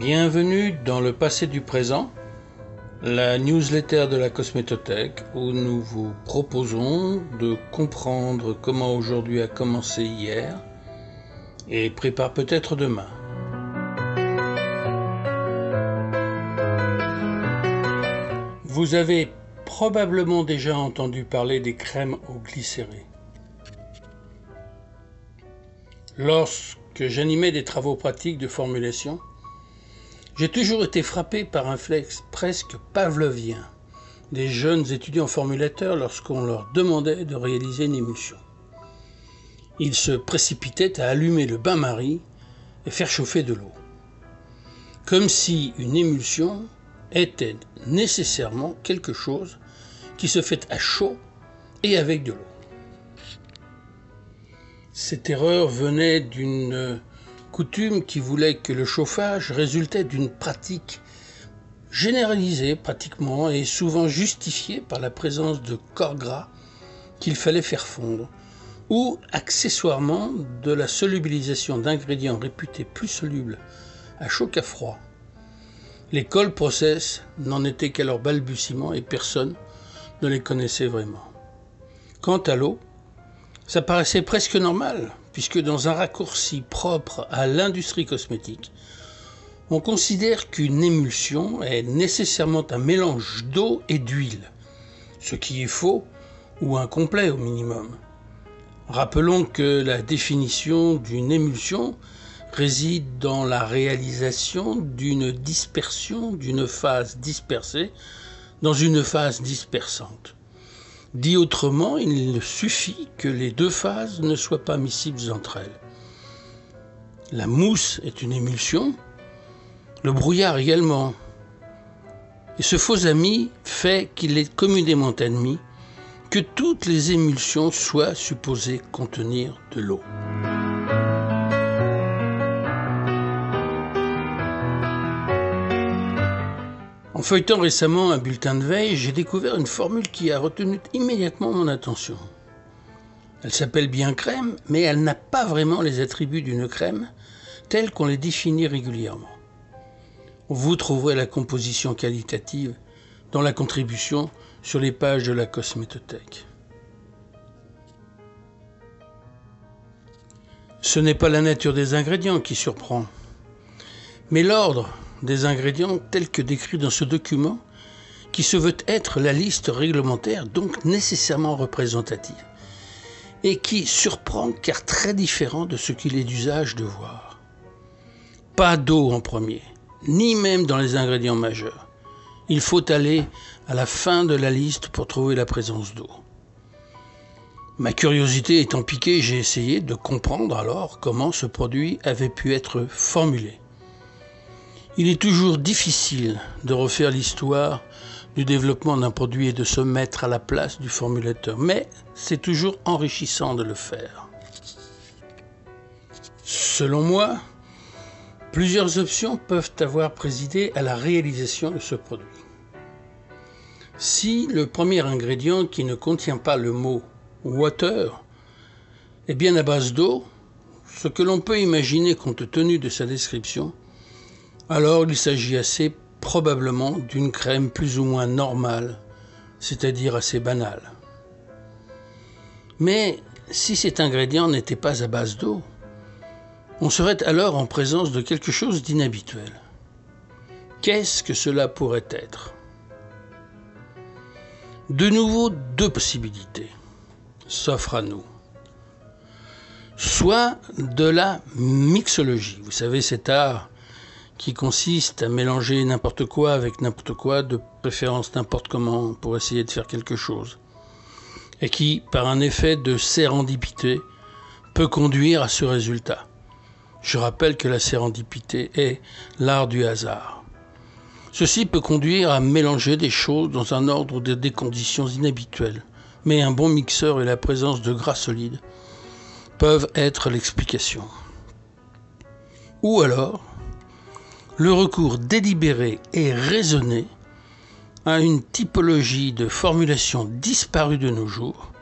Bienvenue dans le passé du présent, la newsletter de la Cosmétothèque où nous vous proposons de comprendre comment aujourd'hui a commencé hier et prépare peut-être demain. Vous avez probablement déjà entendu parler des crèmes au glycéré. Lorsque j'animais des travaux pratiques de formulation, j'ai toujours été frappé par un flex presque pavlovien des jeunes étudiants formulateurs lorsqu'on leur demandait de réaliser une émulsion. Ils se précipitaient à allumer le bain-marie et faire chauffer de l'eau. Comme si une émulsion était nécessairement quelque chose qui se fait à chaud et avec de l'eau. Cette erreur venait d'une coutume qui voulait que le chauffage résultait d'une pratique généralisée pratiquement et souvent justifiée par la présence de corps gras qu'il fallait faire fondre, ou accessoirement de la solubilisation d'ingrédients réputés plus solubles à chaud qu'à froid. Les cold process n'en étaient qu'à leur balbutiement et personne ne les connaissait vraiment. Quant à l'eau, ça paraissait presque normal, puisque dans un raccourci propre à l'industrie cosmétique, on considère qu'une émulsion est nécessairement un mélange d'eau et d'huile, ce qui est faux ou incomplet au minimum. Rappelons que la définition d'une émulsion réside dans la réalisation d'une dispersion d'une phase dispersée dans une phase dispersante. Dit autrement, il suffit que les deux phases ne soient pas miscibles entre elles. La mousse est une émulsion, le brouillard également. Et ce faux ami fait qu'il est communément admis que toutes les émulsions soient supposées contenir de l'eau. En feuilletant récemment un bulletin de veille, j'ai découvert une formule qui a retenu immédiatement mon attention. Elle s'appelle bien crème, mais elle n'a pas vraiment les attributs d'une crème tels qu'on les définit régulièrement. Vous trouverez la composition qualitative dans la contribution sur les pages de la cosmétothèque. Ce n'est pas la nature des ingrédients qui surprend, mais l'ordre des ingrédients tels que décrits dans ce document, qui se veut être la liste réglementaire, donc nécessairement représentative, et qui surprend car très différent de ce qu'il est d'usage de voir. Pas d'eau en premier, ni même dans les ingrédients majeurs. Il faut aller à la fin de la liste pour trouver la présence d'eau. Ma curiosité étant piquée, j'ai essayé de comprendre alors comment ce produit avait pu être formulé. Il est toujours difficile de refaire l'histoire du développement d'un produit et de se mettre à la place du formulateur, mais c'est toujours enrichissant de le faire. Selon moi, plusieurs options peuvent avoir présidé à la réalisation de ce produit. Si le premier ingrédient qui ne contient pas le mot water est bien à base d'eau, ce que l'on peut imaginer compte tenu de sa description, alors il s'agit assez probablement d'une crème plus ou moins normale, c'est-à-dire assez banale. Mais si cet ingrédient n'était pas à base d'eau, on serait alors en présence de quelque chose d'inhabituel. Qu'est-ce que cela pourrait être? De nouveau, deux possibilités s'offrent à nous. Soit de la mixologie, vous savez cet art qui consiste à mélanger n'importe quoi avec n'importe quoi, de préférence n'importe comment, pour essayer de faire quelque chose, et qui, par un effet de sérendipité, peut conduire à ce résultat. Je rappelle que la sérendipité est l'art du hasard. Ceci peut conduire à mélanger des choses dans un ordre ou des conditions inhabituelles, mais un bon mixeur et la présence de gras solides peuvent être l'explication. Ou alors, le recours délibéré et raisonné à une typologie de formulation disparue de nos jours,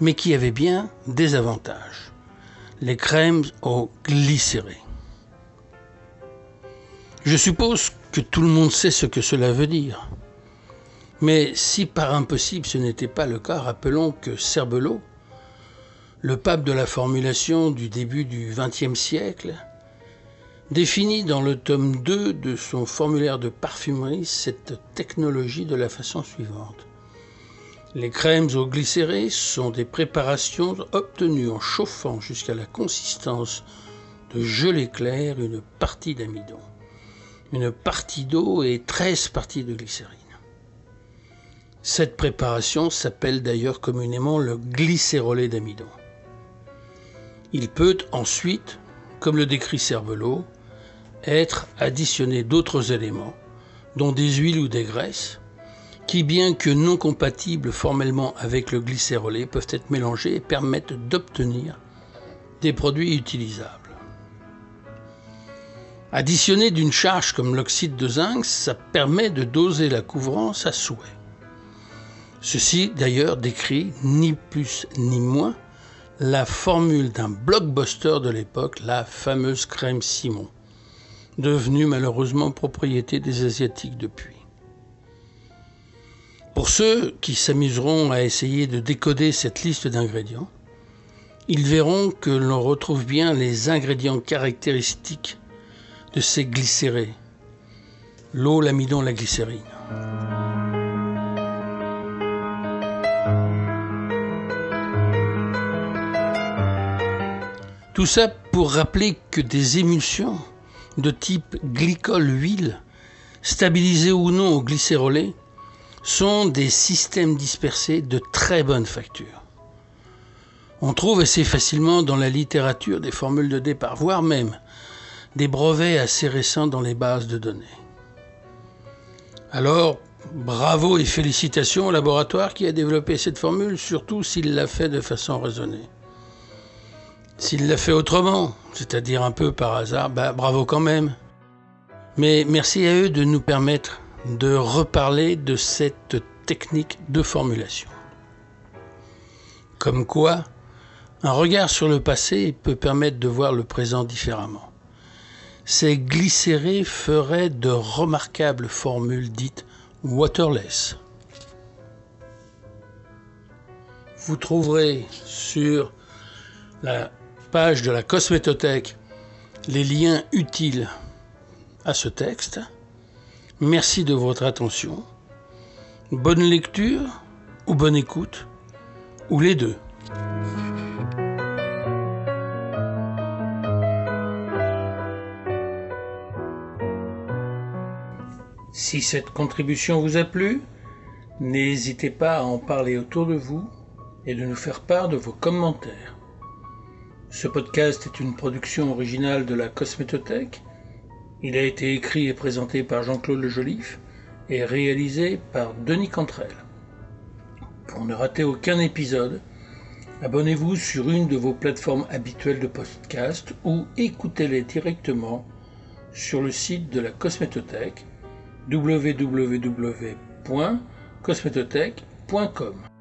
mais qui avait bien des avantages. Les crèmes au glycéré. Je suppose que tout le monde sait ce que cela veut dire. Mais si par impossible ce n'était pas le cas, rappelons que Cerbelot, le pape de la formulation du début du XXe siècle, définit dans le tome 2 de son formulaire de parfumerie cette technologie de la façon suivante. Les crèmes au glycéré sont des préparations obtenues en chauffant jusqu'à la consistance de gelée clair une partie d'amidon, une partie d'eau et 13 parties de glycérine. Cette préparation s'appelle d'ailleurs communément le glycérolé d'amidon. Il peut ensuite, comme le décrit Cervelot, être additionné d'autres éléments, dont des huiles ou des graisses, qui, bien que non compatibles formellement avec le glycérolé, peuvent être mélangés et permettent d'obtenir des produits utilisables. Additionné d'une charge comme l'oxyde de zinc, ça permet de doser la couvrance à souhait. Ceci d'ailleurs décrit ni plus ni moins la formule d'un blockbuster de l'époque, la fameuse crème Simon, devenue malheureusement propriété des Asiatiques depuis. Pour ceux qui s'amuseront à essayer de décoder cette liste d'ingrédients, ils verront que l'on retrouve bien les ingrédients caractéristiques de ces glycérés. L'eau, l'amidon, la glycérine. Tout ça pour rappeler que des émulsions de type glycol-huile, stabilisées ou non au glycérolé, sont des systèmes dispersés de très bonne facture. On trouve assez facilement dans la littérature des formules de départ, voire même des brevets assez récents dans les bases de données. Alors, bravo et félicitations au laboratoire qui a développé cette formule, surtout s'il l'a fait de façon raisonnée. S'il l'a fait autrement, c'est-à-dire un peu par hasard, bah, bravo quand même. Mais merci à eux de nous permettre de reparler de cette technique de formulation. Comme quoi, un regard sur le passé peut permettre de voir le présent différemment. Ces glycérés feraient de remarquables formules dites waterless. Vous trouverez sur la de la Cosmétothèque les liens utiles à ce texte. Merci de votre attention. Bonne lecture ou bonne écoute, ou les deux. Si cette contribution vous a plu, n'hésitez pas à en parler autour de vous et de nous faire part de vos commentaires. Ce podcast est une production originale de la Cosmétothèque il a été écrit et présenté par Jean-Claude Le Joliffe et réalisé par Denis Cantrel. Pour ne rater aucun épisode, abonnez-vous sur une de vos plateformes habituelles de podcast ou écoutez-les directement sur le site de la Cosmétothèque www.cosmétothèque.com.